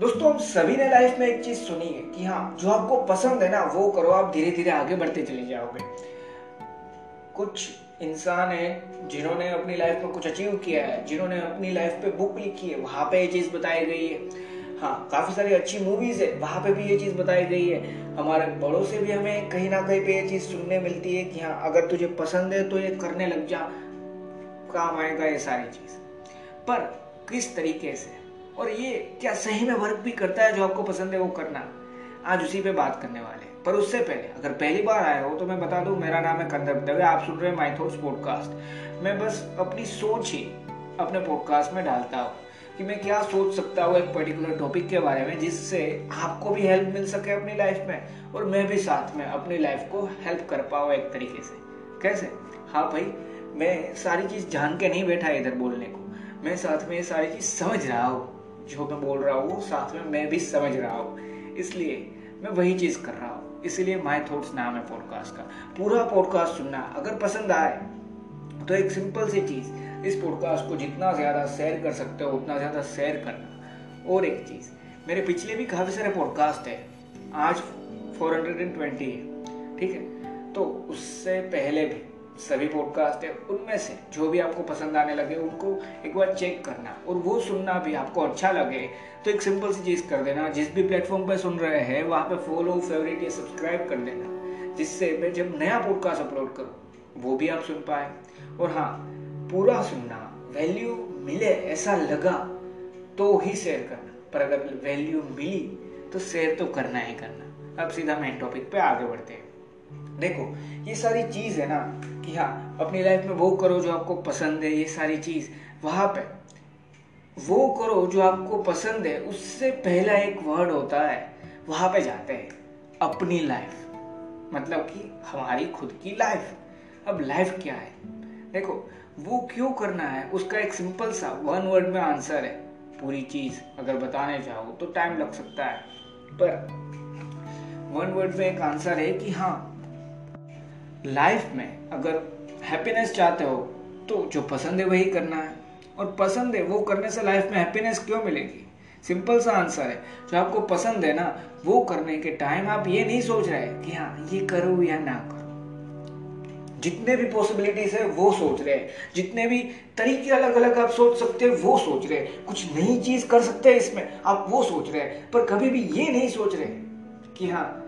दोस्तों, हम सभी ने लाइफ में एक चीज़ सुनी है कि हाँ जो आपको पसंद है ना, वो करो, आप धीरे धीरे आगे बढ़ते चले जाओगे। कुछ इंसान है जिन्होंने अपनी लाइफ में कुछ अचीव किया है, जिन्होंने अपनी लाइफ पे बुक लिखी है, वहाँ पे ये चीज़ बताई गई है। हाँ काफ़ी सारी अच्छी मूवीज़ है, वहाँ पे भी ये चीज़ बताई गई है। हमारे बड़ों से भी हमें कहीं ना कहीं पे ये चीज़ सुनने मिलती है कि हाँ अगर तुझे पसंद है तो ये करने लग जा, काम आएगा ये सारी चीज़। पर किस तरीके से? और ये क्या सही में वर्क भी करता है जो आपको पसंद है वो करना। आज उसी पे बात करने वाले हैं। पर उससे पहले, अगर पहली बार आए हो तो मैं बता दूँ, मेरा नाम है कंदर दवे, आप सुन रहे हैं माई थॉट्स पॉडकास्ट मैं बस अपनी सोच ही अपने पॉडकास्ट में डालता हूँ कि मैं क्या सोच सकता हूँ एक पर्टिकुलर टॉपिक के बारे में, जिससे आपको भी हेल्प मिल सके अपनी लाइफ में और मैं भी साथ में अपनी लाइफ को हेल्प कर पाऊँ एक तरीके से। कैसे? हाँ भाई, मैं सारी चीज़ जान के नहीं बैठा इधर बोलने को। मैं साथ में ये सारी चीज़ समझ रहा हूँ। जो मैं बोल रहा हूँ, साथ में मैं भी समझ रहा हूँ। इसलिए मैं वही चीज़ कर रहा हूँ। इसलिए माई थॉट्स नाम है पॉडकास्ट का। पूरा पॉडकास्ट सुनना, अगर पसंद आए तो एक सिंपल सी चीज़, इस पॉडकास्ट को जितना ज़्यादा शेयर कर सकते हो, उतना ज़्यादा शेयर करना। और एक चीज़, मेरे पिछले भी काफ़ी सारे पॉडकास्ट है। आज 420 है। ठीक है? तो उससे पहले भी सभी पॉडकास्ट है, उनमें से जो भी आपको पसंद आने लगे, उनको एक बार चेक करना और वो सुनना भी आपको अच्छा लगे तो एक सिंपल सी चीज़ कर देना। जिस भी प्लेटफॉर्म पे सुन रहे हैं, वहाँ पे फॉलो फेवरेट या सब्सक्राइब कर देना जिससे मैं जब नया पॉडकास्ट अपलोड करूँ, वो भी आप सुन पाए। और हाँ पूरा सुनना वैल्यू मिले, ऐसा लगा तो ही शेयर करना। पर अगर वैल्यू मिली तो शेयर तो करना ही करना। अब सीधा मेन टॉपिक पे आगे बढ़ते हैं। देखो, ये सारी चीज़ है ना कि हाँ अपनी लाइफ में वो करो जो आपको पसंद है, ये सारी चीज़। वहाँ पे वो करो जो आपको पसंद है, उससे पहला एक वर्ड होता है, वहाँ पे जाते हैं, अपनी लाइफ मतलब कि हमारी खुद की लाइफ अब लाइफ क्या है? देखो, वो क्यों करना है, उसका एक सिंपल सा वन वर्ड में आंसर है। पूरी चीज़ अगर बताने जाओ तो टाइम लग सकता है। पर वन वर्ड में एक आंसर है कि हाँ लाइफ में अगर हैप्पीनेस चाहते हो तो जो पसंद है वही करना है। और पसंद है वो करने से लाइफ में हैप्पीनेस क्यों मिलेगी? सिंपल सा आंसर है। जो आपको पसंद है ना, वो करने के टाइम आप ये नहीं सोच रहे कि हाँ ये करो या ना करो। जितने भी पॉसिबिलिटीज है, वो सोच रहे हैं। जितने भी तरीके अलग अलग आप सोच सकते हैं, वो सोच रहे हैं। कुछ नई चीज़ कर सकते हैं इसमें, आप वो सोच रहे हैं। पर कभी भी ये नहीं सोच रहे कि हाँ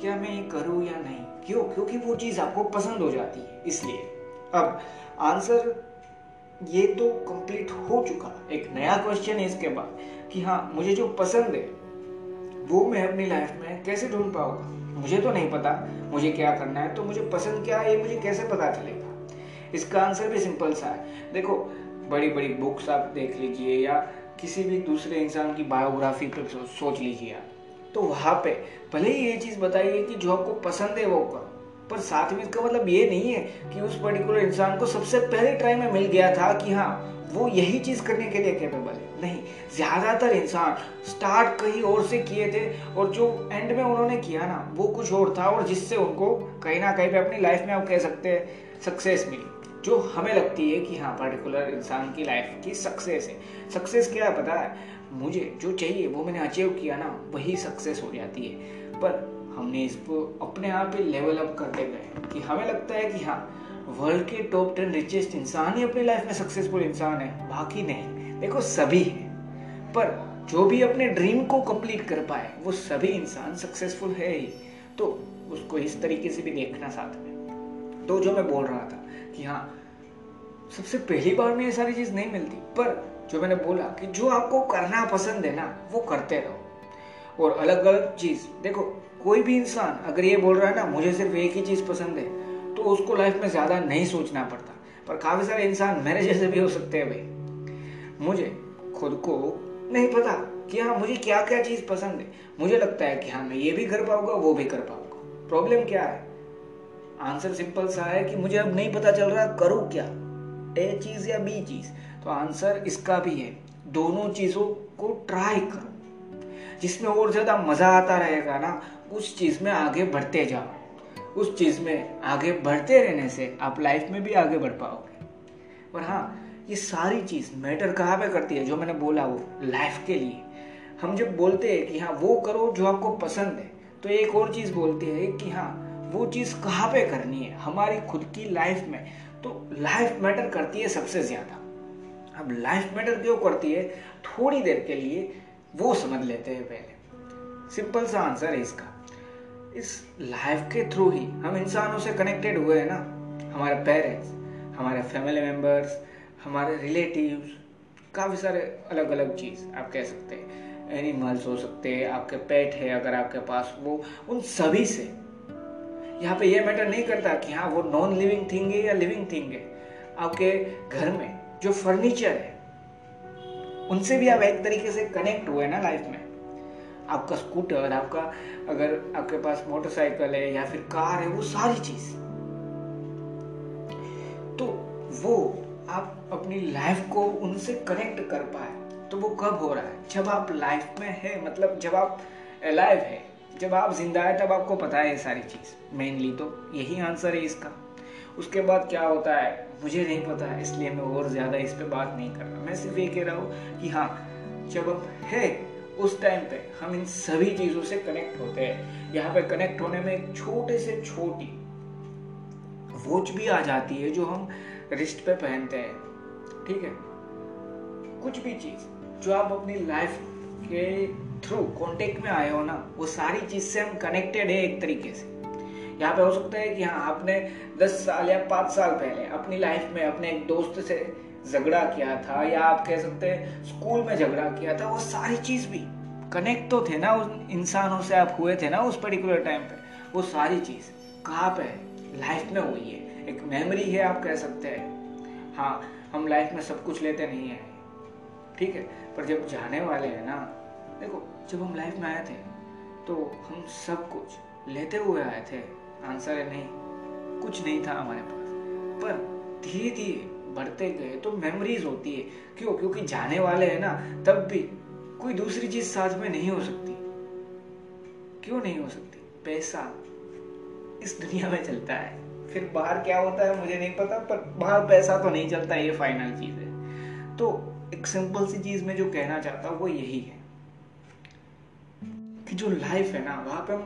क्या मैं ये करूँ या नहीं? क्यों? क्योंकि वो चीज़ आपको पसंद हो जाती है, इसलिए। अब, आंसर ये तो कंप्लीट हो चुका। एक नया क्वेश्चन है इसके बाद, कि हाँ मुझे जो पसंद है, वो मैं अपनी लाइफ में कैसे ढूंढ पाऊँगा? मुझे तो नहीं पता, मुझे क्या करना है तो मुझे पसंद क्या है, ये मुझे कैसे पता चलेगा? इसका आंसर भी सिंपल सा है। देखो बड़ी बड़ी बुक्स आप देख लीजिए, या किसी भी दूसरे इंसान की बायोग्राफी पर सोच लीजिए आप। तो वहाँ पे, भले ही ये चीज़ बताइए कि जो आपको पसंद है वो करो पर साथ में इसका मतलब ये नहीं है कि उस पर्टिकुलर इंसान को सबसे पहले ट्राई में मिल गया था कि हाँ वो यही चीज़ करने के लिए कैपेबल है। नहीं, ज़्यादातर इंसान स्टार्ट कहीं और से किए थे और जो एंड में उन्होंने किया ना, वो कुछ और था और जिससे उनको कहीं ना कहीं पे अपनी लाइफ में आप कह सकते हैं सक्सेस मिली, जो हमें लगती है कि हाँ पर्टिकुलर इंसान की लाइफ की सक्सेस है। सक्सेस क्या पता है? मुझे जो चाहिए, वो मैंने अचीव किया ना, वही सक्सेस हो जाती है। पर हमने इसको अपने आप ही लेवल अप करते गए कि हमें लगता है कि हाँ वर्ल्ड के टॉप टेन रिचेस्ट इंसान ही अपनी लाइफ में सक्सेसफुल इंसान है, बाकी नहीं। देखो, सभी है। पर जो भी अपने ड्रीम को कंप्लीट कर पाए, वो सभी इंसान सक्सेसफुल है ही। तो उसको इस तरीके से भी देखना साथ में। तो जो मैं बोल रहा था कि हाँ सबसे पहली बार में ये सारी चीज़ नहीं मिलती, पर जो मैंने बोला कि जो आपको करना पसंद है ना, वो करते रहो। और अलग अलग चीज़। देखो, कोई भी इंसान अगर ये बोल रहा है ना, मुझे सिर्फ़ एक ही चीज़ पसंद है तो उसको लाइफ में ज़्यादा नहीं सोचना पड़ता। पर काफ़ी सारे इंसान मेरे जैसे भी हो सकते हैं भाई। मुझे खुद को नहीं पता कि हाँ मुझे क्या क्या चीज़ पसंद है। मुझे लगता है कि हाँ मैं ये भी कर पाऊँगा, वो भी कर पाऊँगा। प्रॉब्लम क्या है? आंसर सिंपल सा है कि मुझे अब नहीं पता चल रहा, करूँ क्या? ए चीज़ या बी चीज़? तो आंसर इसका भी है। दोनों चीज़ों को ट्राई करो। जिसमें और ज़्यादा मज़ा आता रहेगा ना, उस चीज़ में आगे बढ़ते जाओ। उस चीज़ में आगे बढ़ते रहने से आप लाइफ में भी आगे बढ़ पाओगे। और हाँ ये सारी चीज़ मैटर कहाँ पे करती है, जो मैंने बोला वो लाइफ के लिए। हम जब बोलते हैं कि हाँ वो करो जो आपको पसंद है तो एक और चीज़ बोलते हैं कि हाँ वो चीज़ कहाँ पे करनी है? हमारी खुद की लाइफ में। तो लाइफ मैटर करती है सबसे ज़्यादा। अब लाइफ मैटर क्यों करती है? थोड़ी देर के लिए वो समझ लेते हैं पहले। सिंपल सा आंसर है इसका। इस लाइफ के थ्रू ही हम इंसानों से कनेक्टेड हुए हैं ना। हमारे पेरेंट्स हमारे फैमिली मेंबर्स हमारे रिलेटिव्स काफ़ी सारे अलग अलग चीज़ आप कह सकते हैं। एनिमल्स हो सकते हैं, आपके पेट है अगर आपके पास वो, उन सभी से। यहाँ पे ये मैटर नहीं करता कि हाँ वो नॉन लिविंग थिंग है या लिविंग थिंग है। आपके घर में जो फर्नीचर है, उनसे भी आप एक तरीके से कनेक्ट हुए ना लाइफ में। आपका स्कूटर आपका अगर आपके पास मोटरसाइकिल है या फिर कार है, वो सारी चीज़। तो वो आप अपनी लाइफ को उनसे कनेक्ट कर पाए तो वो कब हो रहा है? जब आप लाइफ में है मतलब जब आप अलाइव है, जब आप ज़िंदा है, तब आपको पता है ये सारी चीज़। मेनली तो यही आंसर है इसका। उसके बाद क्या होता है? मुझे नहीं पता है इसलिए मैं और ज़्यादा इस पे बात नहीं कर रहा। मैं सिर्फ़ ये कह रहा हूँ कि हाँ जब हम है, उस टाइम पे हम इन सभी चीज़ों से कनेक्ट होते हैं। यहाँ पे कनेक्ट होने में एक छोटे से छोटी वॉच भी आ जाती है जो हम रिस्ट पे पहनते हैं। ठीक है? कुछ भी चीज़, जो आप अपनी लाइफ के थ्रू कांटेक्ट में आए हो ना, वो सारी चीज़ से हम कनेक्टेड है एक तरीके से। यहाँ पे हो सकता है कि हाँ आपने दस साल या पाँच साल पहले अपनी लाइफ में अपने एक दोस्त से झगड़ा किया था, या आप कह सकते हैं स्कूल में झगड़ा किया था, वो सारी चीज़ भी कनेक्ट तो थे ना उन इंसानों से आप हुए थे ना उस पर्टिकुलर टाइम पे। वो सारी चीज़ कहाँ पे है? लाइफ में हुई है। एक मेमोरी है, आप कह सकते हैं। हाँ हम लाइफ में सब कुछ लेते नहीं है। ठीक है, पर जब जाने वाले हैं ना, देखो, जब हम लाइफ में आए थे तो हम सब कुछ लेते हुए आए थे। आंसर है नहीं। कुछ नहीं था हमारे पास। पर धीरे धीरे बढ़ते गए तो मेमोरीज होती है। क्यों? क्योंकि जाने वाले हैं ना, तब भी कोई दूसरी चीज़ साथ में नहीं हो सकती। क्यों नहीं हो सकती? पैसा इस दुनिया में चलता है। फिर बाहर क्या होता है मुझे नहीं पता, पर बाहर पैसा तो नहीं चलता, ये फाइनल चीज़ है। तो एक सिंपल सी चीज़ में जो कहना चाहता हूँ, वो यही है कि जो लाइफ है ना, वहाँ पे हम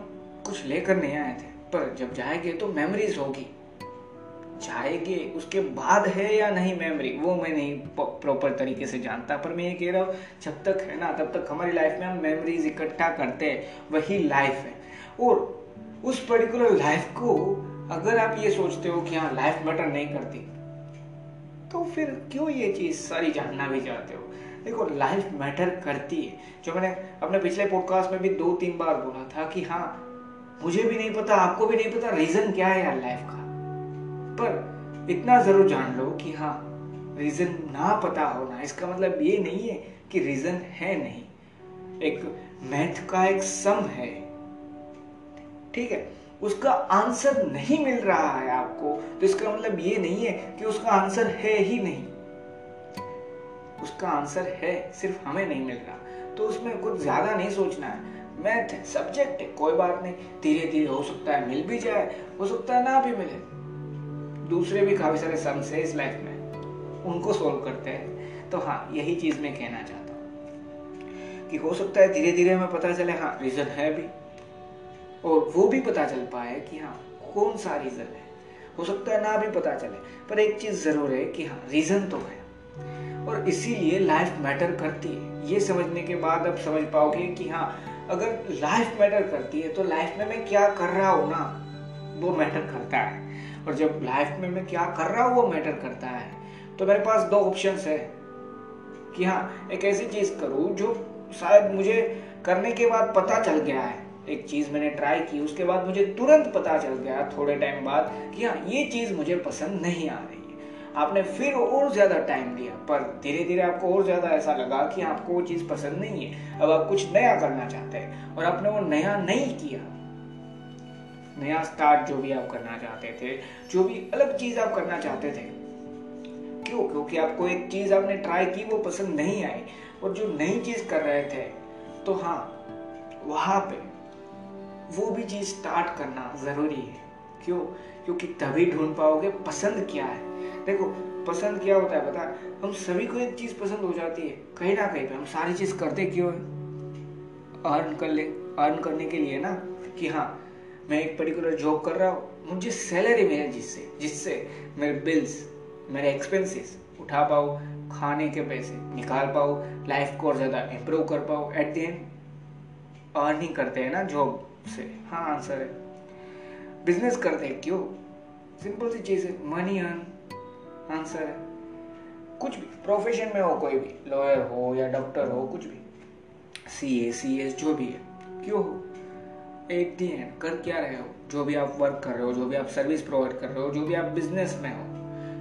कुछ लेकर नहीं आए थे। पर जब जाएँगे तो मेमोरीज होगी। जाएँगे, उसके बाद है या नहीं मेमोरी वो मैं नहीं प्रॉपर तरीके से जानता, पर मैं ये कह रहा हूँ, जब तक है ना, तब तक हमारी लाइफ में हम मेमोरीज इकट्ठा करते हैं, वही लाइफ है। और उस पर्टिकुलर लाइफ को अगर आप ये सोचते हो कि हाँ लाइफ मैटर नहीं करती तो फिर क्यों ये चीज़ सारी जानना भी चाहते हो? देखो लाइफ मैटर करती है। जो मैंने अपने पिछले पॉडकास्ट में भी दो तीन बार बोला था कि हाँ मुझे भी नहीं पता, आपको भी नहीं पता रीजन क्या है यार लाइफ का। पर इतना ज़रूर जान लो कि हाँ रीजन ना पता होना, इसका मतलब ये नहीं है कि रीजन है नहीं। एक मैथ का एक सम है। ठीक है? उसका आंसर नहीं मिल रहा है आपको तो इसका मतलब ये नहीं है कि उसका आंसर है ही नहीं। उसका आंसर है, सिर्फ़ हमें नहीं मिल रहा। तो उसमें कुछ ज़्यादा नहीं सोचना है। मैथ है सब्जेक्ट है कोई बात नहीं। धीरे धीरे हो सकता है मिल भी जाए, हो सकता है ना भी मिले। दूसरे भी काफ़ी सारे सम्स है इस लाइफ में उनको सोल्व करते हैं। तो हाँ यही चीज़ मैं कहना चाहता हूँ कि हो सकता है धीरे धीरे हमें पता चले हाँ रीजन है भी। और वो भी पता चल पाए कि हाँ कौन सा रीजन है। हो सकता है ना भी पता चले, पर एक चीज़ ज़रूर है कि हाँ रीजन तो है। और इसीलिए लाइफ मैटर करती है। ये समझने के बाद अब समझ पाओगे कि हाँ अगर लाइफ मैटर करती है तो लाइफ में मैं क्या कर रहा हूँ ना, वो मैटर करता है। और जब लाइफ में मैं क्या कर रहा हूँ, वो मैटर करता है। तो मेरे पास दो ऑप्शन है कि हाँ एक ऐसी चीज़ करूँ जो शायद मुझे करने के बाद पता चल गया है। एक चीज़ मैंने ट्राई की, उसके बाद मुझे तुरंत पता चल गया थोड़े टाइम बाद कि हाँ ये चीज़ मुझे पसंद नहीं आ रही। आपने फिर और ज़्यादा टाइम लिया पर धीरे धीरे आपको और ज़्यादा ऐसा लगा कि आपको वो चीज़ पसंद नहीं है। अब आप कुछ नया करना चाहते हैं और आपने वो नया नहीं किया। नया स्टार्ट जो भी आप करना चाहते थे, जो भी अलग चीज़ आप करना चाहते थे। क्यों? क्योंकि आपको एक चीज़ आपने ट्राई की, वो पसंद नहीं आई। और जो नई चीज़ कर रहे थे तो हाँ वहाँ पे वो भी चीज़ स्टार्ट करना ज़रूरी है। क्यों? क्योंकि तभी ढूंढ पाओगे पसंद क्या है। देखो, पसंद क्या होता है पता? हम सभी को एक चीज़ पसंद हो जाती है, कहीं ना कहीं पे। हम सारी चीज़ करते क्यों है? अर्न कर ले अर्न करने के लिए ना, कि हाँ मैं एक पर्टिकुलर जॉब कर रहा हूँ, मुझे सैलरी मिले जिससे जिससे मेरे बिल्स मेरे एक्सपेंसेस उठा पाओ खाने के पैसे निकाल पाओ लाइफ को और ज़्यादा इम्प्रूव कर पाओ एट द एंड अर्न ही करते हैं ना जॉब से। हाँ आंसर है। बिज़नेस करते हैं क्यों? सिंपल सी चीज़ है मनी अर्न आंसर है। कुछ भी प्रोफेशन में हो, कोई भी लॉयर हो या डॉक्टर हो, कुछ भी। सी ए सी एस जो भी है, क्यों हो? एट दी एंड कर क्या रहे हो? जो भी आप वर्क कर रहे हो, जो भी आप सर्विस प्रोवाइड कर रहे हो, जो भी आप बिज़नेस में हो,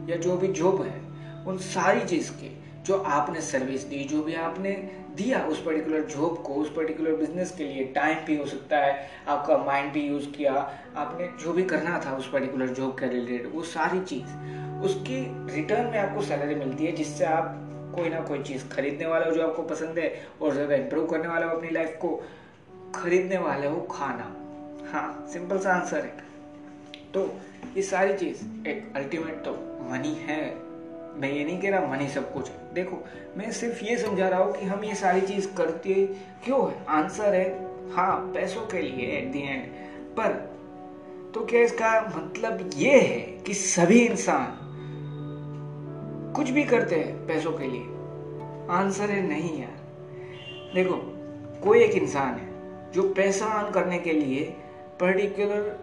या जो भी जॉब है, उन सारी चीज़ के जो आपने सर्विस दी, जो भी आपने दिया उस पर्टिकुलर जॉब को, उस पर्टिकुलर बिज़नेस के लिए टाइम भी हो सकता है, आपका माइंड भी यूज़ किया, आपने जो भी करना था उस पर्टिकुलर जॉब के रिलेटेड वो सारी चीज़, उसकी रिटर्न में आपको सैलरी मिलती है, जिससे आप कोई ना कोई चीज़ खरीदने वाले हो जो आपको पसंद है, और ज़्यादा इम्प्रूव करने वाले हो अपनी लाइफ को, खरीदने वाले हो खाना। हाँ सिंपल सा आंसर है। तो ये सारी चीज़, एक अल्टीमेट तो मनी है। मैं ये नहीं कह रहा मनी सब कुछ। देखो, मैं सिर्फ़ ये समझा रहा हूँ कि हम ये सारी चीज़ करते क्यों है? आंसर है हाँ पैसों के लिए एट दी एंड पर तो क्या इसका मतलब ये है कि सभी इंसान कुछ भी करते हैं पैसों के लिए? आंसर है, नहीं यार। देखो, कोई एक इंसान है जो पैसा अर्न करने के लिए पर्टिकुलर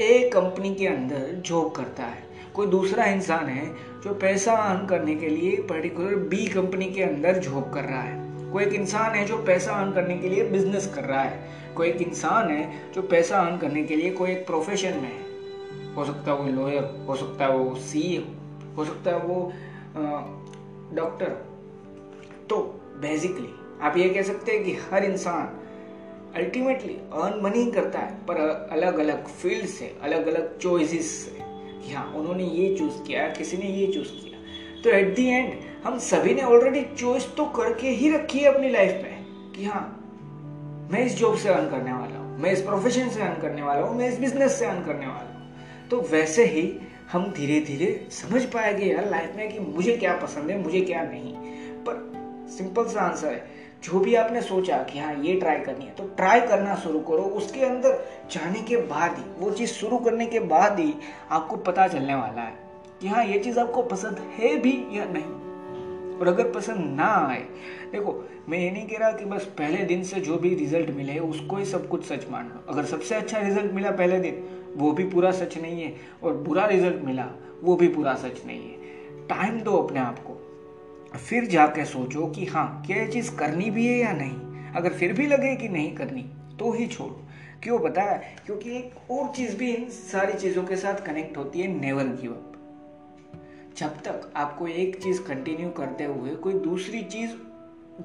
ए कंपनी के अंदर जॉब करता है। कोई दूसरा इंसान है जो पैसा अर्न करने के लिए पर्टिकुलर बी कंपनी के अंदर जॉब कर रहा है। कोई एक इंसान है जो पैसा अर्न करने के लिए बिज़नेस कर रहा है। कोई एक इंसान है जो पैसा अर्न करने के लिए कोई एक प्रोफेशन में है। हो सकता है वो लॉयर हो सकता है वो सी हो सकता है वो डॉक्टर तो बेसिकली आप ये कह सकते हैं कि हर इंसान अल्टीमेटली अर्न मनी करता है, पर अलग अलग फ़ील्ड से अलग अलग चॉइसेस से। कि हाँ उन्होंने ये चूज़ किया, किसी ने ये चूज़ किया। तो एट दी एंड हम सभी ने ऑलरेडी चॉइस तो करके ही रखी है अपनी लाइफ में कि हाँ मैं इस जॉब से अर्न करने वाला हूँ, मैं इस प्रोफेशन से अर्न करने वाला हूँ, मैं इस बिज़नेस से अर्न करने वाला हूँ। तो वैसे ही हम धीरे धीरे समझ पाएँगे यार लाइफ में कि मुझे क्या पसंद है, मुझे क्या नहीं। पर सिंपल सा आंसर है। जो भी आपने सोचा कि हाँ ये ट्राई करनी है तो ट्राई करना शुरू करो। उसके अंदर जाने के बाद ही, वो चीज़ शुरू करने के बाद ही आपको पता चलने वाला है कि हाँ ये चीज़ आपको पसंद है भी या नहीं। और अगर पसंद ना आए, देखो, मैं ये नहीं कह रहा कि बस पहले दिन से जो भी रिज़ल्ट मिले, उसको ही सब कुछ सच मान लो। अगर सबसे अच्छा रिज़ल्ट मिला पहले दिन, वो भी पूरा सच नहीं है, और बुरा रिज़ल्ट मिला, वो भी पूरा सच नहीं है। टाइम दो अपने आप को। फिर जाके सोचो कि हाँ क्या ये चीज़ करनी भी है या नहीं? अगर फिर भी लगे कि नहीं करनी तो ही छोड़ो। क्यों है? क्योंकि एक और चीज़ भी इन सारी चीज़ों के साथ कनेक्ट होती है नेवर गिव अप जब तक आपको एक चीज़ कंटिन्यू करते हुए कोई दूसरी चीज़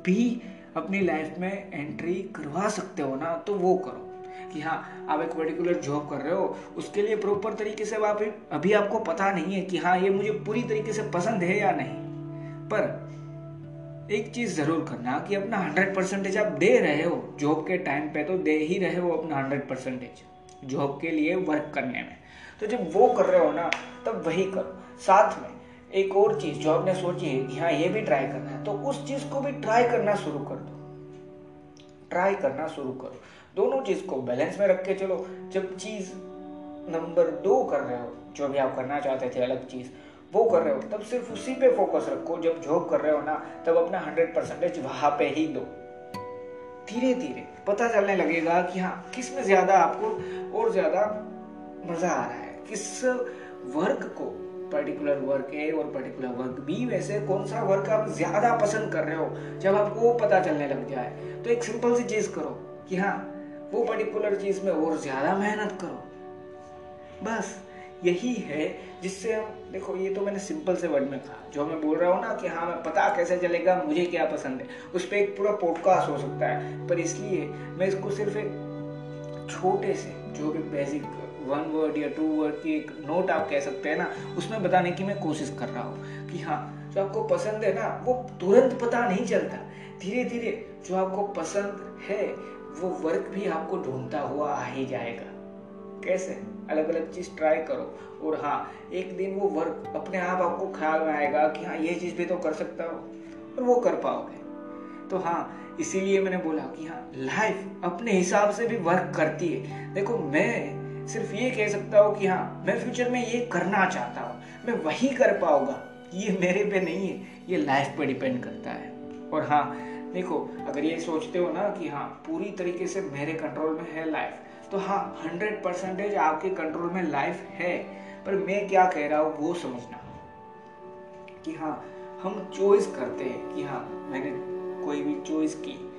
भी अपनी लाइफ में एंट्री करवा सकते हो ना तो वो करो कि हाँ आप एक पर्टिकुलर जॉब कर रहे हो, उसके लिए प्रॉपर तरीके से आप अभी आपको पता नहीं है कि हाँ ये मुझे पूरी तरीके से पसंद है या नहीं। पर एक चीज़ ज़रूर करना कि अपना हंड्रेड परसेंटेज आप दे रहे हो जॉब के टाइम पे तो दे ही रहे हो अपना हंड्रेड परसेंटेज जॉब के लिए वर्क करने में। तो जब वो कर रहे हो ना, तब वही करो। साथ में एक और चीज़ जो आपने सोची है कि हाँ ये भी ट्राई करना है तो उस चीज़ को भी ट्राई करना शुरू कर दो। ट्राई करना शुरू करो। दोनों चीज़ को बैलेंस में रख के चलो। जब चीज़ नंबर दो कर रहे हो, जो भी आप करना चाहते थे, अलग चीज़ वो कर रहे हो, तब सिर्फ़ उसी पे फोकस रखो, जब जॉब कर रहे हो ना, तब अपना हंड्रेड परसेंटेज वहाँ पे ही दो। धीरे धीरे पता चलने लगेगा कि हाँ किसमें ज़्यादा आपको और ज़्यादा मज़ा आ रहा है। किस वर्क को पर्टिकुलर वर्क ए और पर्टिकुलर वर्क बी वैसे कौन सा वर्क आप ज़्यादा पसंद कर रहे हो, जब आपको वो पता चलने लग जाए। तो एक सिंपल सी चीज़ करो कि हाँ वो पर्टिकुलर चीज़ में और ज़्यादा मेहनत करो। बस, यही है जिससे हम देखो, ये तो मैंने सिंपल से वर्ड में कहा। जो मैं बोल रहा हूँ ना कि हाँ मैं पता कैसे चलेगा, मुझे क्या पसंद है, उस पर एक पूरा पॉडकास्ट हो सकता है। पर इसलिए मैं इसको सिर्फ़ एक छोटे से, जो भी बेसिक वन वर्ड या टू वर्ड की एक नोट आप कह सकते हैं ना, उसमें बताने की मैं कोशिश कर रहा हूँ कि हाँ जो आपको पसंद है ना, वो तुरंत पता नहीं चलता। धीरे धीरे जो आपको पसंद है, वो वर्क भी आपको ढूंढता हुआ आ ही जाएगा। कैसे? अलग अलग चीज़ ट्राई करो। और हाँ एक दिन वो वर्क अपने आप आपको ख्याल में आएगा कि हाँ ये चीज़ भी तो कर सकता हो और वो कर पाओगे। तो हाँ इसीलिए मैंने बोला कि हाँ लाइफ अपने हिसाब से भी वर्क करती है। देखो, मैं सिर्फ़ ये कह सकता हूँ कि हाँ मैं फ्यूचर में ये करना चाहता हूँ। मैं वही कर पाऊँगा। ये मेरे पे नहीं है, ये लाइफ पे डिपेंड करता है। और हाँ देखो, अगर ये सोचते हो ना कि हाँ पूरी तरीके से मेरे कंट्रोल में है लाइफ तो हाँ हंड्रेड परसेंटेज आपके कंट्रोल में लाइफ है, पर मैं क्या कह रहा हूँ, वो समझना। कि हाँ हम चॉइस करते हैं कि हाँ मैंने कोई भी चॉइस की,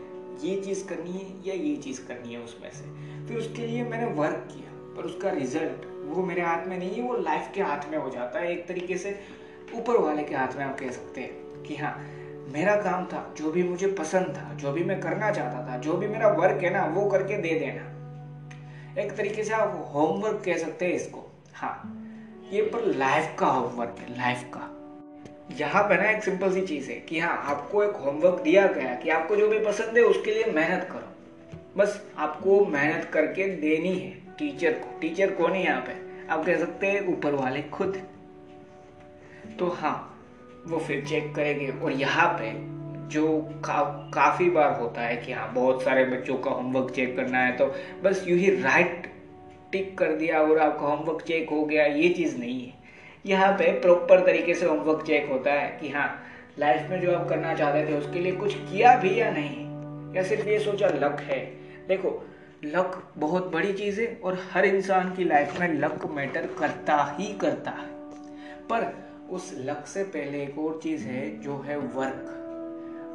ये चीज़ करनी है या ये चीज़ करनी है उसमें से। फिर उसके लिए मैंने वर्क किया, पर उसका रिज़ल्ट वो मेरे हाथ में नहीं है, वो लाइफ के हाथ में हो जाता है, एक तरीके से ऊपर वाले के हाथ में आप कह सकते हैं कि हाँ मेरा काम था, जो भी मुझे पसंद था, जो भी मैं करना चाहता था, जो भी मेरा वर्क है ना, वो करके दे देना। एक तरीके से आप होमवर्क कह सकते हैं इसको। हाँ ये पर लाइफ का होमवर्क है लाइफ का। यहाँ पे ना एक सिंपल सी चीज़ है कि हाँ आपको एक होमवर्क दिया गया कि आपको जो भी पसंद है उसके लिए मेहनत करो। बस आपको मेहनत करके देनी है टीचर को। टीचर कौन है यहाँ पे? आप कह सकते हैं ऊपर वाले खुद। तो हाँ वो फिर चेक करेंगे और यहाँ पे जो का, काफ़ी बार होता है कि हाँ बहुत सारे बच्चों का होमवर्क चेक करना है तो बस यू ही राइट टिक कर दिया और आपका होमवर्क चेक हो गया ये चीज़ नहीं है। यहाँ पे प्रॉपर तरीके से होमवर्क चेक होता है कि हाँ लाइफ में जो आप करना चाहते थे उसके लिए कुछ किया भी या नहीं? या सिर्फ़ ये सोचा लक है? देखो लक बहुत बड़ी चीज़ है और हर इंसान की लाइफ में लक मैटर करता ही करता है। पर उस लक से पहले एक और चीज़ है जो है वर्क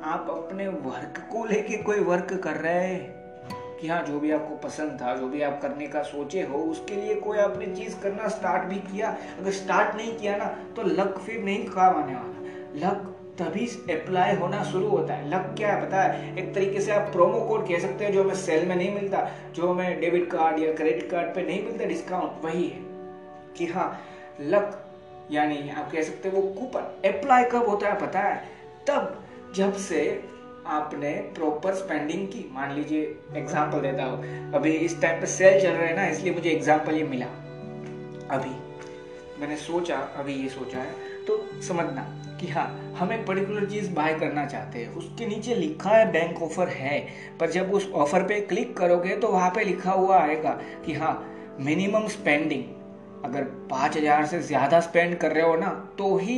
आप अपने वर्क को लेके कोई वर्क कर रहे हैं? कि हाँ जो भी आपको पसंद था, जो भी आप करने का सोचे हो, उसके लिए कोई आपने चीज़ करना स्टार्ट भी किया? अगर स्टार्ट नहीं किया ना तो लक फिर नहीं काम आने वाला। लक तभी अप्लाई होना शुरू होता है। लक क्या है पता है? एक तरीके से आप प्रोमो कोड कह सकते हैं, जो हमें सेल में नहीं मिलता, जो हमें डेबिट कार्ड या क्रेडिट कार्ड पे नहीं मिलता डिस्काउंट वही है। कि हाँ लक यानी आप कह सकते हैं वो कूपन अप्लाई कब होता है पता है? तब जब से आपने प्रॉपर स्पेंडिंग की, मान लीजिए एग्ज़ाम्पल देता हूँ। अभी इस टाइम पे सेल चल रहा है ना, इसलिए मुझे एग्ज़ाम्पल ये मिला। अभी मैंने सोचा, अभी ये सोचा है तो समझना कि हाँ हम एक पर्टिकुलर चीज़ बाय करना चाहते हैं। उसके नीचे लिखा है बैंक ऑफ़र है, पर जब उस ऑफ़र पे क्लिक करोगे तो वहाँ पे लिखा हुआ आएगा कि हाँ मिनिमम स्पेंडिंग अगर पाँच हज़ार से ज़्यादा स्पेंड कर रहे हो ना तो ही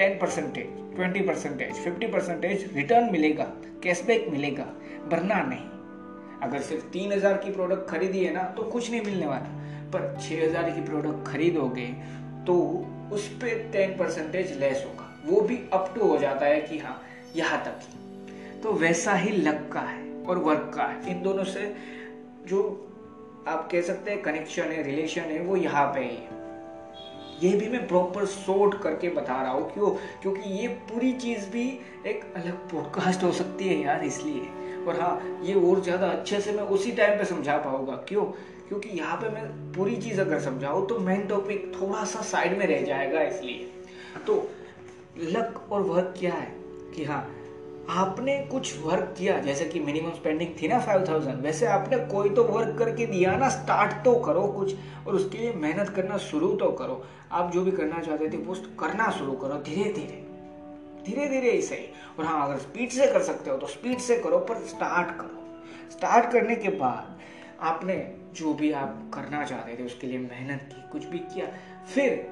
ten percentage twenty percentage fifty percentage return मिलेगा कैशबैक मिलेगा, वरना नहीं। अगर सिर्फ़ तीन हज़ार की प्रोडक्ट खरीदी है ना तो कुछ नहीं मिलने वाला। पर छह हज़ार की प्रोडक्ट खरीदोगे तो उस पर टेन परसेंटेज लेस होगा। वो भी अप टू हो जाता है कि हाँ यहाँ तक ही। तो वैसा ही लक का है और वर्क का है। इन दोनों से जो आप कह सकते हैं कनेक्शन है रिलेशन है, वो यहाँ पे ही है। ये भी मैं प्रॉपर सोर्ट करके बता रहा हूँ क्यों? क्योंकि ये पूरी चीज़ भी एक अलग पॉडकास्ट हो सकती है यार इसलिए। और हाँ ये और ज़्यादा अच्छे से मैं उसी टाइम पे समझा पाऊँगा। क्यों? क्योंकि यहाँ पे मैं पूरी चीज़ अगर समझाऊँ तो मेन टॉपिक थोड़ा सा साइड में रह जाएगा इसलिए। तो लक और वर्क क्या है? कि हाँ आपने कुछ वर्क किया, जैसे कि मिनिमम स्पेंडिंग थी ना फाइव थाउज़ेंड वैसे आपने कोई तो वर्क करके दिया ना स्टार्ट तो करो कुछ, और उसके लिए मेहनत करना शुरू तो करो। आप जो भी करना चाहते थे, वो करना शुरू करो धीरे धीरे धीरे धीरे ही सही। और हाँ अगर स्पीड से कर सकते हो तो स्पीड से करो, पर स्टार्ट करो। स्टार्ट करने के बाद आपने जो भी आप करना चाहते थे, उसके लिए मेहनत की, कुछ भी किया, फिर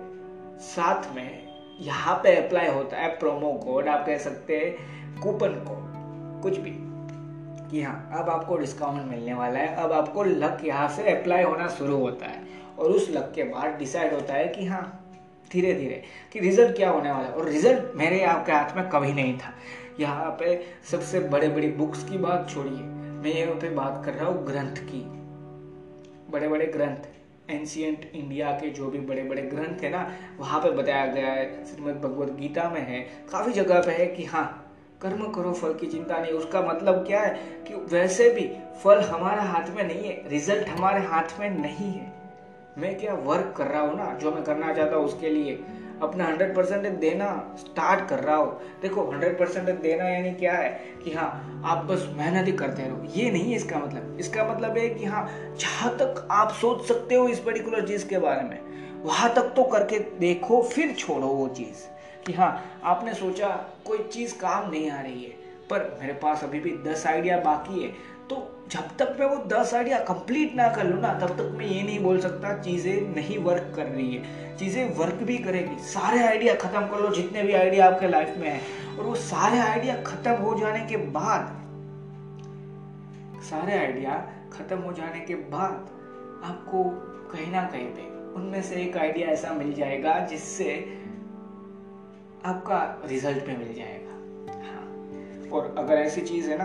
साथ में यहाँ पे अप्लाई होता है प्रोमो कोड आप कह सकते हैं कूपन कोड कुछ भी। कि हाँ अब आपको डिस्काउंट मिलने वाला है, अब आपको लक यहाँ से अप्लाई होना शुरू होता है। और उस लक के बाद डिसाइड होता है कि हाँ धीरे धीरे कि रिज़ल्ट क्या होने वाला है। और रिज़ल्ट मेरे आपके हाथ में कभी नहीं था। यहाँ पे सबसे बड़े बड़ी बुक्स की बात छोड़िए। मैं यहाँ पे बात कर रहा हूँ ग्रंथ की। बड़े बड़े ग्रंथ एंशियंट इंडिया के जो भी बड़े बड़े ग्रंथ है ना, वहाँ पे बताया गया है। श्रीमद भगवत गीता में है। काफ़ी जगह पे है कि हाँ कर्म करो, फल की चिंता नहीं। उसका मतलब क्या है कि वैसे भी फल हमारे हाथ में नहीं है रिज़ल्ट हमारे हाथ में नहीं है। मैं क्या वर्क कर रहा हूँ ना? जो मैं करना चाहता हूँ उसके लिए। अपना हंड्रेड परसेंट देना स्टार्ट कर रहा हूँ। देखो हंड्रेड परसेंट देना यानी क्या है कि हाँ आप बस मेहनत ही करते रहो। ये नहीं है इसका मतलब। इसका मतलब है कि हाँ जहाँ तक आप सोच सकते हो इस पर्टिकुलर चीज़ के बारे में, वहाँ तक तो करके देखो, फिर छोड़ो वो चीज़। कि हाँ आपने सोचा कोई चीज़ काम नहीं आ रही है, पर मेरे पास अभी भी दस आइडिया बाकी है। तो जब तक मैं वो दस आइडिया कंप्लीट ना कर लूँ ना, तब तक मैं ये नहीं बोल सकता चीज़ें नहीं वर्क कर रही है। चीज़ें वर्क भी करेगी। सारे आइडिया ख़त्म कर लो, जितने भी आइडिया आपके लाइफ में है। और वो सारे आइडिया ख़त्म हो जाने के बाद, सारे आइडिया ख़त्म हो जाने के बाद आपको कहीं ना कहीं पे उनमें से एक आइडिया ऐसा मिल जाएगा जिससे आपका रिज़ल्ट पे मिल जाएगा। हाँ। और अगर ऐसी चीज़ है ना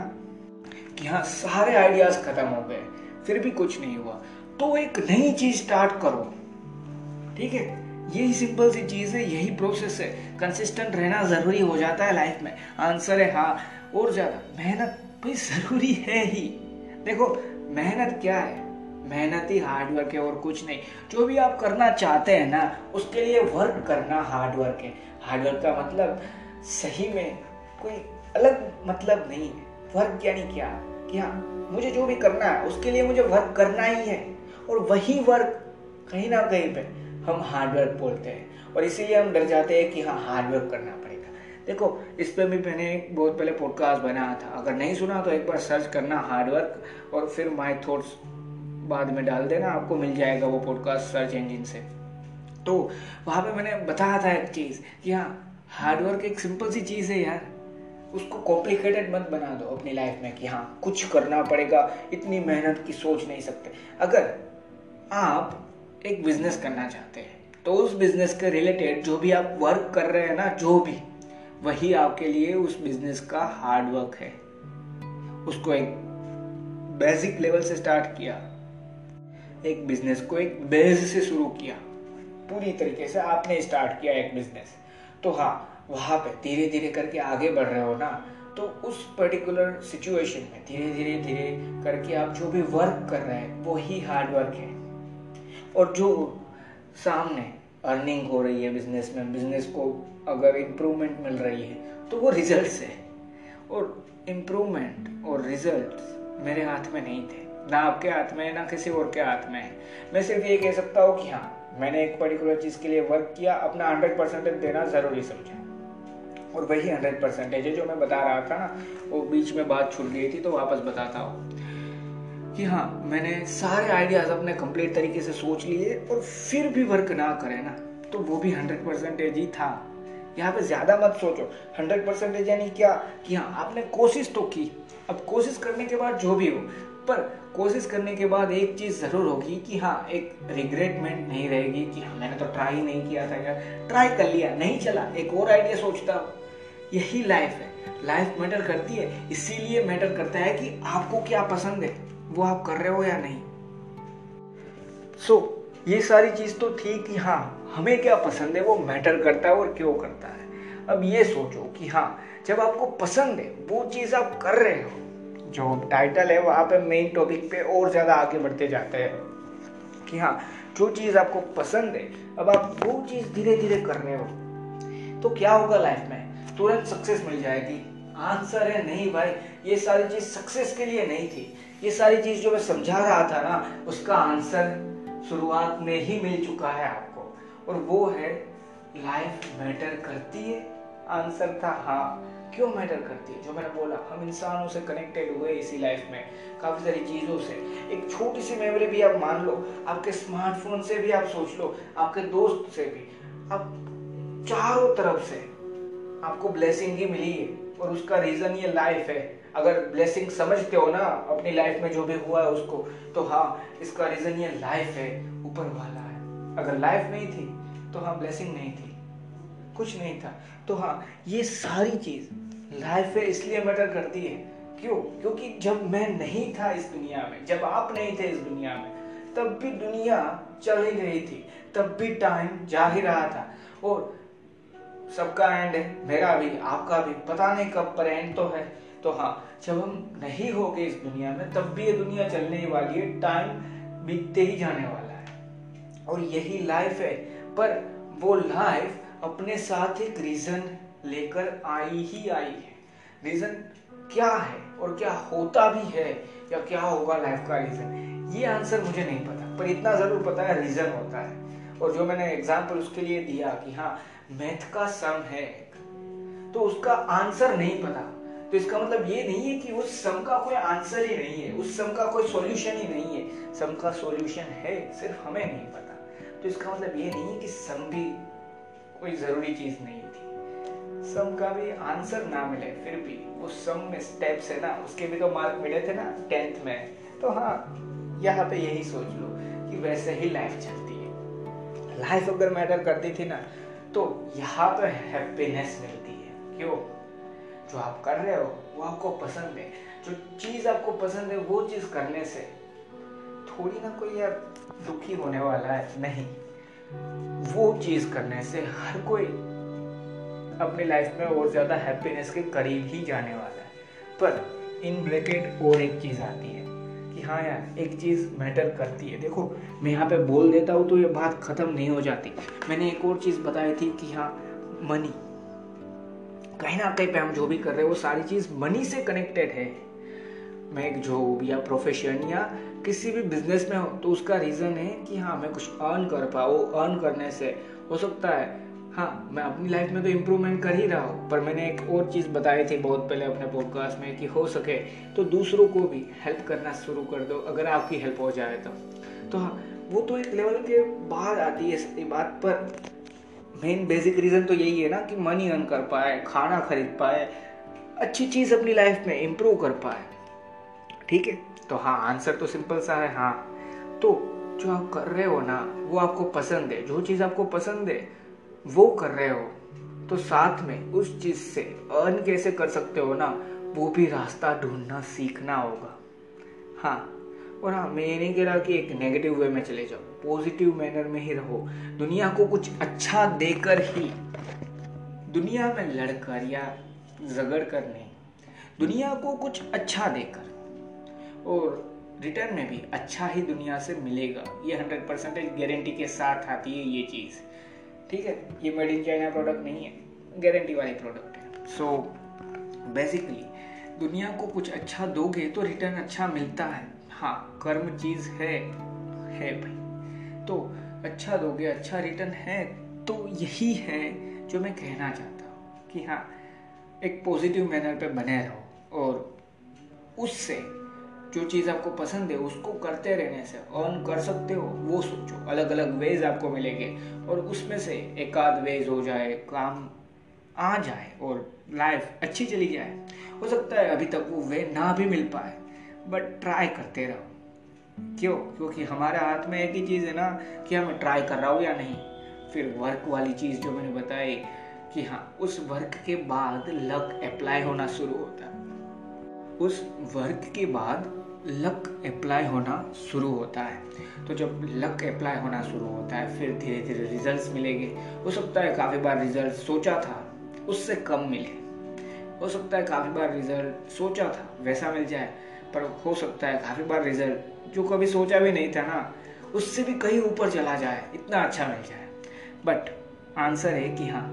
कि हाँ सारे आइडियाज़ खत्म हो गए, फिर भी कुछ नहीं हुआ तो एक नई चीज़ स्टार्ट करो। ठीक है? यही सिंपल सी चीज़ है, यही प्रोसेस है। कंसिस्टेंट रहना ज़रूरी हो जाता है लाइफ में। आंसर है हाँ। और ज़्यादा, मेहनत भाई ज़रूरी है ही। देखो, मेहनत क्या है? मेहनत ही हार्ड वर्क है और कुछ नहीं। जो भी आप करना चाहते हैं ना, उसके लिए वर्क करना हार्ड वर्क है। हार्ड वर्क का मतलब सही में कोई अलग मतलब नहीं है। वर्क यानी क्या? कि हाँ मुझे जो भी करना है, उसके लिए मुझे वर्क करना ही है। और वही वर्क कहीं ना कहीं पे हम हार्ड वर्क बोलते हैं। और इसीलिए हम डर जाते हैं कि हाँ हार्ड वर्क करना पड़ेगा। देखो, इस पर भी मैंने बहुत पहले पॉडकास्ट बनाया था। अगर नहीं सुना तो एक बार सर्च करना हार्ड वर्क और फिर माई थॉट्स बाद में डाल देना, आपको मिल जाएगा वो पॉडकास्ट सर्च इंजिन से। तो वहाँ पे मैंने बताया था एक चीज़, कि हाँ हार्डवर्क एक सिंपल सी चीज़ है यार। उसको कॉम्प्लिकेटेड मत बना दो अपनी लाइफ में, कि हाँ कुछ करना पड़ेगा, इतनी मेहनत की सोच नहीं सकते। अगर आप एक बिज़नेस करना चाहते हैं तो उस बिज़नेस के रिलेटेड जो भी आप वर्क कर रहे हैं ना, जो भी, वही आपके लिए उस बिज़नेस का हार्ड वर्क है। उसको एक बेसिक लेवल से स्टार्ट किया। एक बिज़नेस को एक बेस से शुरू किया। पूरी तरीके से आपने स्टार्ट किया एक बिज़नेस तो हाँ वहाँ पे धीरे धीरे करके आगे बढ़ रहे हो ना तो उस पर्टिकुलर सिचुएशन में धीरे धीरे धीरे करके आप जो भी वर्क कर रहे हैं, वो ही हार्ड वर्क है। और जो सामने अर्निंग हो रही है बिज़नेस में बिज़नेस को अगर इम्प्रूवमेंट मिल रही है तो वो रिज़ल्ट है। और इम्प्रूवमेंट और रिज़ल्ट मेरे हाथ में नहीं थे। ना आपके हाथ में है ना किसी और के हाथ में। है मैं सिर्फ़ ये कह सकता हूँ कि हाँ मैंने एक पर्टिकुलर चीज़ के लिए वर्क किया, अपना हंड्रेड परसेंटेज देना ज़रूरी समझा। और वही हंड्रेड परसेंटेज है, जो मैं बता रहा था ना, वो बीच में बात छूट गई थी तो वापस बताता हूँ। कि हाँ मैंने सारे आइडियाज़ अपने कंप्लीट तरीके से सोच लिए, और फिर भी वर्क ना करे ना तो वो भी हंड्रेड परसेंटेज ही था। यहाँ पे ज़्यादा मत सोचो। हंड्रेड परसेंटेज यानी क्या? कि हाँ आपने कोशिश तो की अब कोशिश करने के बाद जो भी हो पर कोशिश करने के बाद एक चीज़ ज़रूर होगी कि हाँ एक रिग्रेटमेंट नहीं रहेगी कि हाँ मैंने तो ट्राई नहीं किया था यार। ट्राई कर लिया नहीं चला। एक और आइडिया सोचता यही लाइफ है। लाइफ मैटर करती है। इसीलिए मैटर करता है कि आपको क्या पसंद है। वो आप कर रहे हो या नहीं। सो so, ये सारी चीज़ तो थी कि हाँ हमें क्या पसंद है वो मैटर करता है और क्यों करता है। अब ये सोचो कि हाँ जब आपको पसंद है, वो चीज़ आप कर रहे हो, जो टाइटल है, वहाँ पे मेन टॉपिक पे और ज़्यादा आगे बढ़ते जाते हैं कि हाँ जो चीज़ आपको पसंद है, अब आप वो चीज़ धीरे धीरे कर रहे हो तो क्या होगा लाइफ में? तुरंत सक्सेस मिल जाएगी। आंसर है, नहीं भाई, ये सारी चीज़ सक्सेस के लिए नहीं थी। ये सारी चीज़ जो मैं समझा रहा था ना, उसका आंसर शुरुआत में ही मिल चुका है आपको। और वो है लाइफ मैटर करती है? आंसर था हाँ। क्यों मैटर करती है? जो मैंने बोला, हम इंसानों से कनेक्टेड हुए इसी लाइफ में, काफ़ी सारी चीज़ों से। एक छोटी सी मेमोरी भी आप मान लो, आपके स्मार्टफ़ोन से भी आप सोच लो, आपके दोस्त से भी। अब चारों तरफ़ से आपको ब्लेसिंग ही मिली है, और उसका रीज़न ये लाइफ है। अगर ब्लेसिंग समझते हो ना, अपनी लाइफ में जो भी हुआ है उसको तो हाँ इसका रीज़न ये लाइफ है, ऊपर वाला है। अगर लाइफ नहीं थी तो हाँ ब्लेसिंग नहीं थी। कुछ नहीं था। तो हाँ ये सारी चीज़ लाइफ इसलिए मैटर करती है। क्यों? क्योंकि जब मैं नहीं था इस दुनिया में, जब आप नहीं थे इस दुनिया में, तब भी दुनिया चल ही रही थी, तब भी टाइम जा ही रहा था। और सबका एंड है, मेरा भी, आपका भी, पता नहीं कब पर एंड तो है। तो हाँ जब हम नहीं हो गए इस दुनिया में, तब भी ये दुनिया चलने ही वाली है टाइम बीतते ही जाने वाला है। और यही लाइफ है। पर वो लाइफ अपने साथ एक रीजन लेकर आई ही आई है। रीजन क्या है और क्या होता भी है या क्या होगा लाइफ का रीजन ये आंसर मुझे नहीं पता। पर इतना ज़रूर पता है रीजन होता है। और जो मैंने एग्ज़ाम्पल उसके लिए दिया कि हाँ मैथ का सम है तो उसका आंसर नहीं पता। तो इसका मतलब ये नहीं है कि उस सम का कोई आंसर ही नहीं है, उस सम का कोई सॉल्यूशन ही नहीं है। सम का सॉल्यूशन है, सिर्फ़ हमें नहीं पता। तो इसका मतलब ये नहीं है कि सम भी कोई ज़रूरी चीज़ नहीं थी। सम का भी आंसर ना मिले, फिर भी वो सम में स्टेप्स है ना, उसके भी तो मार्क मिले थे ना टेंथ में। तो हाँ यहाँ पे यही सोच लो कि वैसे ही लाइफ चलती है। लाइफ अगर मैटर करती थी ना तो यहाँ पे हैप्पीनेस मिलती है। क्यों? जो आप कर रहे हो, वो आपको पसंद है। जो चीज़ आपको पसंद है, वो चीज़ करने से थोड़ी ना कोई यार दुखी होने वाला है, नहीं। वो चीज़ करने से हर कोई अपनी लाइफ में और ज़्यादा हैप्पीनेस के करीब ही जाने वाला है। पर इन ब्रैकेट और एक चीज़ आती है कि हाँ यार, एक चीज़ मैटर करती है। देखो, मैं यहाँ पे बोल देता हूँ तो ये बात ख़त्म नहीं हो जाती। मैंने एक और चीज़ बताई थी कि हाँ मनी कहीं ना कहीं पे हम जो भी कर रहे हैं, वो सारी चीज़ मनी से कनेक्टेड है। मैं एक जॉब या प्रोफेशन या किसी भी बिज़नेस में हो तो उसका रीज़न है कि हाँ मैं कुछ अर्न कर पाओ अर्न करने से। हो सकता है हाँ मैं अपनी लाइफ में तो इम्प्रूवमेंट कर ही रहा हूँ, पर मैंने एक और चीज़ बताई थी बहुत पहले अपने पॉडकास्ट में कि हो सके तो दूसरों को भी हेल्प करना शुरू कर दो, अगर आपकी हेल्प हो जाए तो। तो हाँ वो तो एक लेवल के बाहर आती है बात पर। मेन बेसिक रीज़न तो यही है ना कि मनी अर्न कर पाए, खाना खरीद पाए, अच्छी चीज़ अपनी लाइफ में इम्प्रूव कर पाए। ठीक है? तो हाँ आंसर तो सिंपल सा है हाँ। तो जो आप कर रहे हो ना, वो आपको पसंद है, जो चीज़ आपको पसंद है वो कर रहे हो तो साथ में उस चीज़ से अर्न कैसे कर सकते हो ना, वो भी रास्ता ढूंढना सीखना होगा। हाँ और हाँ मैं ये नहीं कह रहा कि एक नेगेटिव वे में चले जाओ पॉजिटिव मैनर में ही रहो। दुनिया को कुछ अच्छा देकर ही, दुनिया में लड़कर या झगड़ कर नहीं दुनिया को कुछ अच्छा देकर, और रिटर्न में भी अच्छा ही दुनिया से मिलेगा। ये हंड्रेड परसेंटेज गारंटी के साथ आती है ये चीज़। ठीक है ये मेड इन चाइना प्रोडक्ट नहीं है गारंटी वाली प्रोडक्ट है। सो so, बेसिकली दुनिया को कुछ अच्छा दोगे तो रिटर्न अच्छा मिलता है। हाँ कर्म चीज़ है है भाई। तो अच्छा दोगे अच्छा रिटर्न है तो यही है जो मैं कहना चाहता हूँ कि हाँ एक पॉजिटिव मैनर पे बने रहो और उससे जो चीज़ आपको पसंद है, उसको करते रहने से अर्न कर सकते हो, वो सोचो। अलग अलग वेज आपको मिलेंगे और उसमें से एक आध वेज हो जाए, काम आ जाए और लाइफ अच्छी चली जाए। हो सकता है अभी तक वो वे ना भी मिल पाए बट ट्राई करते रहो। क्यों? क्योंकि हमारे हाथ में एक ही चीज़ है ना, कि हम ट्राई कर रहा हूँ या नहीं। फिर वर्क वाली चीज़ जो मैंने बताई, कि हाँ उस वर्क के बाद लक अप्लाई होना शुरू होता है। उस वर्क के बाद लक अप्लाई होना शुरू होता है। तो जब लक अप्लाई होना शुरू होता है, फिर धीरे धीरे रिजल्ट्स मिलेंगे। हो सकता है काफ़ी बार रिज़ल्ट सोचा था, उससे कम मिले। हो सकता है काफ़ी बार रिज़ल्ट सोचा था, वैसा मिल जाए। पर हो सकता है काफ़ी बार रिज़ल्ट जो कभी सोचा भी नहीं था ना, उससे भी कहीं ऊपर चला जाए, इतना अच्छा मिल जाए। बट आंसर है कि हाँ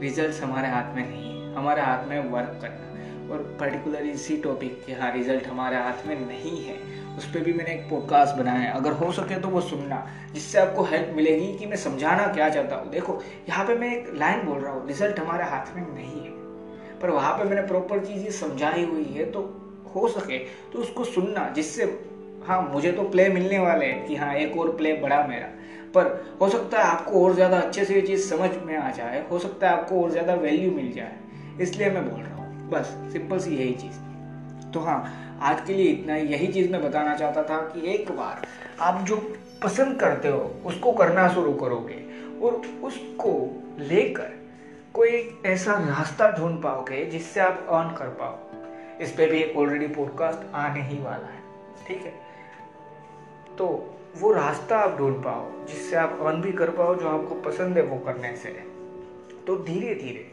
रिज़ल्ट हमारे हाथ में नहीं है हमारे हाथ में वर्क करना। और पर्टिकुलर इसी टॉपिक के हाँ रिज़ल्ट हमारे हाथ में नहीं है। उस पर भी मैंने एक पॉडकास्ट बनाया है। अगर हो सके तो वो सुनना, जिससे आपको हेल्प मिलेगी कि मैं समझाना क्या चाहता हूँ। देखो, यहाँ पे मैं एक लाइन बोल रहा हूँ रिज़ल्ट हमारे हाथ में नहीं है। पर वहाँ पे मैंने प्रॉपर चीज़ ये समझाई हुई है तो हो सके तो उसको सुनना, जिससे हाँ मुझे तो प्ले मिलने वाले हैं कि हाँ एक और प्ले बड़ा मेरा। पर हो सकता है आपको और ज़्यादा अच्छे से ये चीज़ समझ में आ जाए, हो सकता है आपको और ज़्यादा वैल्यू मिल जाए। इसलिए मैं बोल रहा हूँ। बस सिंपल सी यही चीज़। तो हाँ आज के लिए इतना ही। यही चीज़ मैं बताना चाहता था कि एक बार आप जो पसंद करते हो, उसको करना शुरू करोगे और उसको लेकर कोई ऐसा रास्ता ढूंढ पाओगे जिससे आप अर्न कर पाओ। इस पर भी एक ऑलरेडी पॉडकास्ट आने ही वाला है। ठीक है? तो वो रास्ता आप ढूंढ पाओ, जिससे आप अर्न भी कर पाओ, जो आपको पसंद है वो करने से। तो धीरे धीरे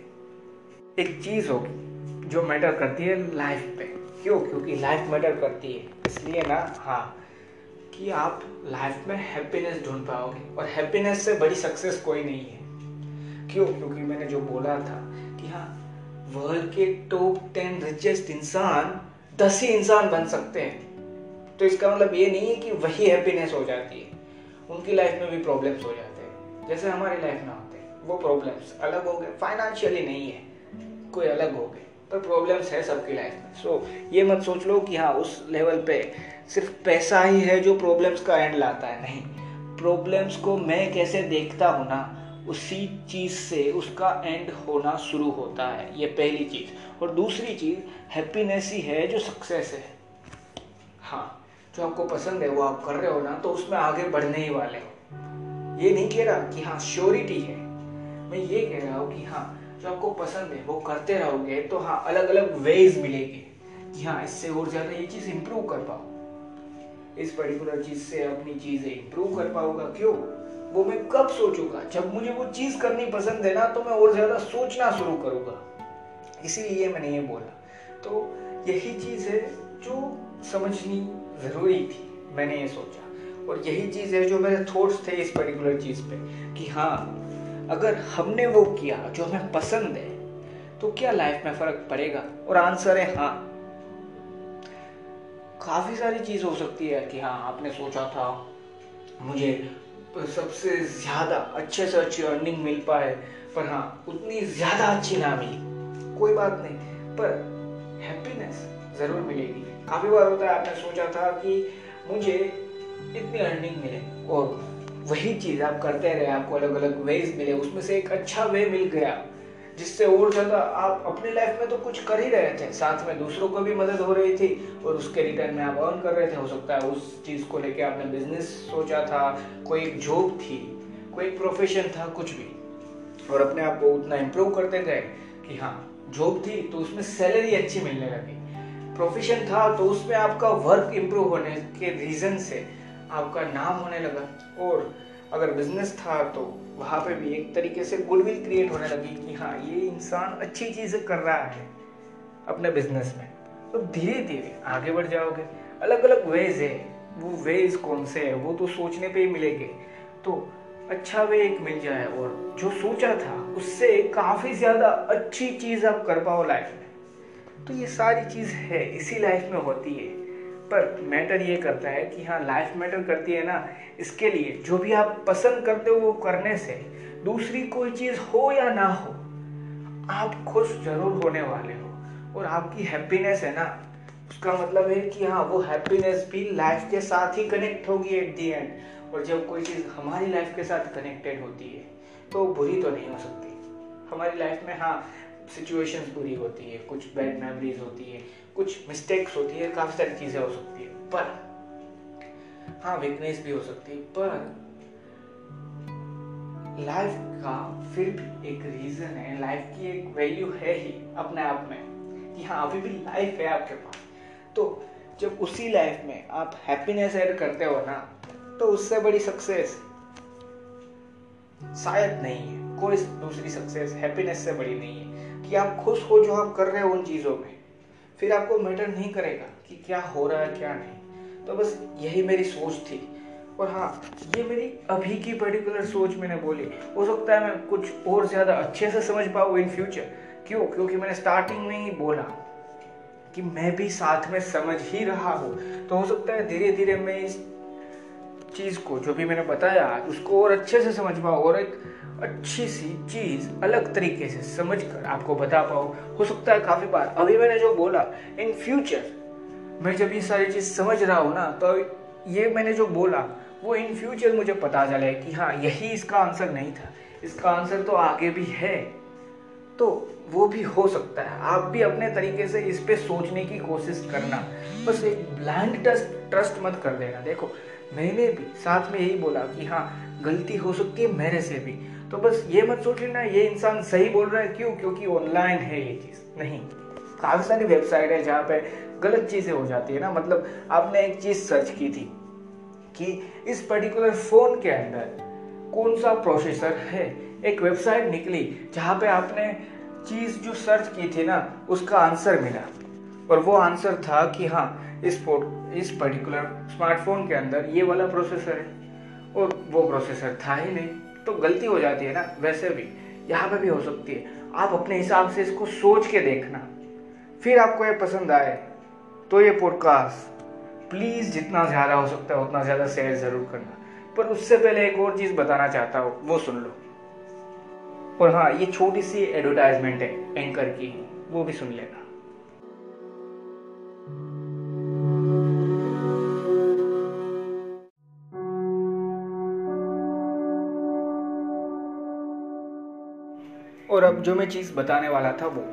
एक चीज़ होगी जो मैटर करती है लाइफ पे। क्यों? क्योंकि लाइफ मैटर करती है। इसलिए ना हाँ कि आप लाइफ में हैप्पीनेस ढूंढ पाओगे। और हैप्पीनेस से बड़ी सक्सेस कोई नहीं है। क्यों? क्योंकि मैंने जो बोला था कि हाँ वर्ल्ड के टॉप टेन रिचेस्ट इंसान दस ही इंसान बन सकते हैं। तो इसका मतलब ये नहीं है कि वही हैप्पीनेस हो जाती है। उनकी लाइफ में भी प्रॉब्लम्स हो जाते हैं। जैसे हमारी लाइफ में होते हैं वो प्रॉब्लम्स अलग हो गए फाइनेंशियली नहीं है। कोई अलग हो गए। पर प्रॉब्लम्स है सबकी लाइफ में। सो so, ये मत सोच लो कि हाँ उस लेवल पे सिर्फ़ पैसा ही है जो प्रॉब्लम्स का एंड लाता है। नहीं। प्रॉब्लम्स को मैं कैसे देखता हूँ ना उसी चीज़ से उसका एंड होना शुरू होता है। ये पहली चीज़। और दूसरी चीज़ हैप्पीनेस ही है जो सक्सेस है। हाँ जो आपको पसंद है वो आप कर रहे हो ना तो उसमें आगे बढ़ने ही वाले हो। ये नहीं कह रहा कि हाँ श्योरिटी है। मैं ये कह रहा हूँ कि हाँ जो आपको पसंद है, वो करते रहोगे तो हाँ अलग अलग वेज मिलेंगे कि हाँ इससे और ज़्यादा ये चीज़ इंप्रूव कर पाओ इस पर्टिकुलर चीज़ से अपनी चीज़ें इंप्रूव कर पाऊँगा। क्यों? वो मैं कब सोचूँगा? जब मुझे वो चीज़ करनी पसंद है ना तो मैं और ज़्यादा सोचना शुरू करूँगा। इसीलिए मैंने ये बोला। तो यही चीज़ है जो समझनी ज़रूरी थी, मैंने ये सोचा। और यही चीज़ है जो मेरे थॉट्स थे इस पर्टिकुलर चीज़ पे कि हाँ अगर हमने वो किया जो हमें पसंद है तो क्या लाइफ में फ़र्क पड़ेगा? और आंसर है हाँ। काफ़ी सारी चीज़ हो सकती है कि हाँ आपने सोचा था, मुझे सबसे ज़्यादा अच्छे से अच्छी अर्निंग मिल पाए, पर हाँ उतनी ज़्यादा अच्छी ना मिली। कोई बात नहीं, पर हैप्पीनेस ज़रूर मिलेगी। काफ़ी बार होता है, आपने सोचा था कि मुझे इतनी अर्निंग मिले, और वही चीज़ आप करते रहे, आपको अलग अलग वेज मिले, उसमें से एक अच्छा वे मिल गया, जिससे और ज़्यादा आप अपनी लाइफ में तो कुछ कर ही रहे थे, साथ में दूसरों को भी मदद हो रही थी, और उसके रिटर्न में आप अर्न कर रहे थे, हो सकता है उस चीज़ को लेके आपने बिज़नेस सोचा था, कोई एक जॉब थी, कोई एक प्रोफेशन था, कुछ भी, और अपने आप को उतना इम्प्रूव करते गए कि हाँ जॉब थी तो उसमें सैलरी अच्छी मिलने लगी। प्रोफेशन था तो उसमें आपका वर्क इम्प्रूव होने के रीजन से आपका नाम होने लगा। और अगर बिज़नेस था तो वहाँ पे भी एक तरीके से गुडविल क्रिएट होने लगी कि हाँ ये इंसान अच्छी चीज़ें कर रहा है अपने बिज़नेस में। तो धीरे धीरे आगे बढ़ जाओगे। अलग अलग वेज है। वो वेज कौन से है? वो तो सोचने पे ही मिलेंगे। तो अच्छा वे एक मिल जाए और जो सोचा था, उससे काफ़ी ज़्यादा अच्छी चीज़ आप कर पाओ लाइफ में। तो ये सारी चीज़ है। इसी लाइफ में होती है। पर मैटर ये करता है कि हाँ लाइफ मैटर करती है ना, इसके लिए जो भी आप पसंद करते हो वो करने से दूसरी कोई चीज़ हो या ना हो, आप खुश ज़रूर होने वाले हो। और आपकी हैप्पीनेस है ना, उसका मतलब है कि हाँ वो हैप्पीनेस भी लाइफ के साथ ही कनेक्ट होगी एट दी एंड और जब कोई चीज़ हमारी लाइफ के साथ कनेक्टेड होती है तो बुरी तो नहीं हो सकती। हमारी लाइफ में हाँ सिचुएशंस बुरी होती है, कुछ बैड मेमोरीज होती है कुछ मिस्टेक्स होती है, काफ़ी सारी चीज़ें हो सकती है, पर हाँ वीकनेस भी हो सकती है, पर लाइफ का फिर भी एक रीजन है लाइफ की एक वैल्यू है ही अपने आप में, कि हाँ अभी भी लाइफ है आपके पास। तो जब उसी लाइफ में आप हैप्पीनेस ऐड करते हो ना तो उससे बड़ी सक्सेस शायद नहीं है। कोई दूसरी सक्सेस हैप्पीनेस से बड़ी नहीं है, कि आप खुश हो जो आप कर रहे हो उन चीज़ों में। फिर आपको मैटर नहीं करेगा कि क्या हो रहा है, क्या नहीं। तो बस यही मेरी सोच थी। और हाँ ये मेरी अभी की पर्टिकुलर सोच मैंने बोली। हो सकता है मैं कुछ और ज़्यादा अच्छे से समझ पाऊँ इन फ्यूचर क्यों? क्योंकि मैंने स्टार्टिंग में ही बोला कि मैं भी साथ में समझ ही रहा हूँ। तो हो सकता है धीरे धीरे मैं इस चीज़ को, जो भी मैंने बताया, उसको और अच्छे से समझ पाऊँ। और एक अच्छी सी चीज़ अलग तरीके से समझ कर आपको बता पाओ हो सकता है काफ़ी बार। अभी मैंने जो बोला इन फ्यूचर मैं जब ये सारी चीज़ समझ रहा हूँ ना तो ये मैंने जो बोला, वो इन फ्यूचर मुझे पता चले कि हाँ यही इसका आंसर नहीं था। इसका आंसर तो आगे भी है। तो वो भी हो सकता है। आप भी अपने तरीके से इस पे सोचने की कोशिश करना। बस एक ब्लाइंड ट्रस्ट ट्रस्ट मत कर देना। देखो, मैंने भी साथ में यही बोला कि हाँ गलती हो सकती है मेरे से भी। तो बस ये मत सोच लेना, ये इंसान सही बोल रहा है क्यों? क्योंकि ऑनलाइन है ये चीज़। नहीं। काफ़ी सारी वेबसाइट है जहाँ पे गलत चीज़ें हो जाती है ना। मतलब आपने एक चीज़ सर्च की थी कि इस पर्टिकुलर फ़ोन के अंदर कौन सा प्रोसेसर है? एक वेबसाइट निकली जहाँ पे आपने चीज़ जो सर्च की थी ना, उसका आंसर मिला। और वो आंसर था कि हाँ इस इस पर्टिकुलर स्मार्टफ़ोन के अंदर ये वाला प्रोसेसर है। और वो प्रोसेसर था ही नहीं। तो गलती हो जाती है ना, वैसे भी। यहाँ पे भी हो सकती है। आप अपने हिसाब से इसको सोच के देखना। फिर आपको ये पसंद आए तो ये पॉडकास्ट प्लीज़ जितना ज़्यादा हो सकता है, उतना ज़्यादा शेयर ज़रूर करना। पर उससे पहले एक और चीज़ बताना चाहता हूँ, वो सुन लो। और हाँ ये छोटी सी एडवर्टाइजमेंट है एंकर की। वो भी सुन लेना। अब जो मैं चीज़ बताने वाला था वो,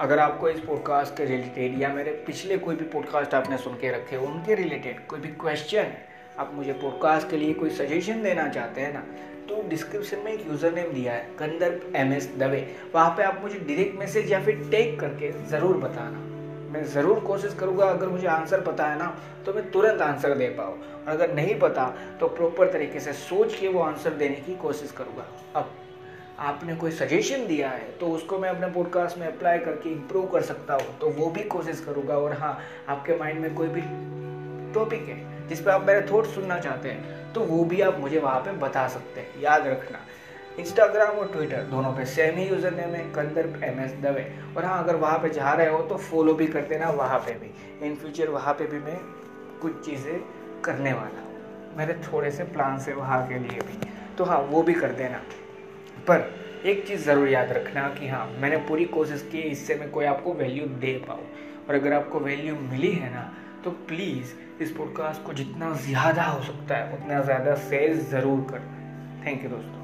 अगर आपको इस पॉडकास्ट के रिलेटेड या मेरे पिछले कोई भी पॉडकास्ट आपने सुन के रखे हो, उनके रिलेटेड कोई भी क्वेश्चन आप मुझे पॉडकास्ट के लिए कोई सजेशन देना चाहते हैं ना तो डिस्क्रिप्शन में एक यूज़र नेम दिया है कंदर्प एम एस दवे। वहाँ पे आप मुझे डायरेक्ट मैसेज या फिर टेक करके ज़रूर बताना। मैं ज़रूर कोशिश करूँगा, अगर मुझे आंसर पता है ना तो मैं तुरंत आंसर दे पाऊँ। और अगर नहीं पता तो प्रॉपर तरीके से सोच के वो आंसर देने की कोशिश करूँगा। अब आपने कोई सजेशन दिया है तो उसको मैं अपने पॉडकास्ट में अप्लाई करके इम्प्रूव कर सकता हूँ तो वो भी कोशिश करूँगा। और हाँ आपके माइंड में कोई भी टॉपिक है, जिस पर आप मेरे थॉट सुनना चाहते हैं तो वो भी आप मुझे वहाँ पे बता सकते हैं। याद रखना इंस्टाग्राम और ट्विटर दोनों पे सेम ही यूज़र नेम है, कंदर एम एस दवे और हाँ अगर वहाँ पे जा रहे हो तो फॉलो भी कर देना वहाँ पे भी। इन फ्यूचर वहाँ पे भी मैं कुछ चीज़ें करने वाला हूँ, मेरे थोड़े से प्लान्स है वहाँ के लिए भी। तो हाँ वो भी कर देना। पर एक चीज़ ज़रूर याद रखना कि हाँ मैंने पूरी कोशिश की, इससे मैं कोई आपको वैल्यू दे पाऊँ। और अगर आपको वैल्यू मिली है ना तो प्लीज़ इस पॉडकास्ट को जितना ज़्यादा हो सकता है, उतना ज़्यादा शेयर ज़रूर करना। थैंक यू दोस्तों।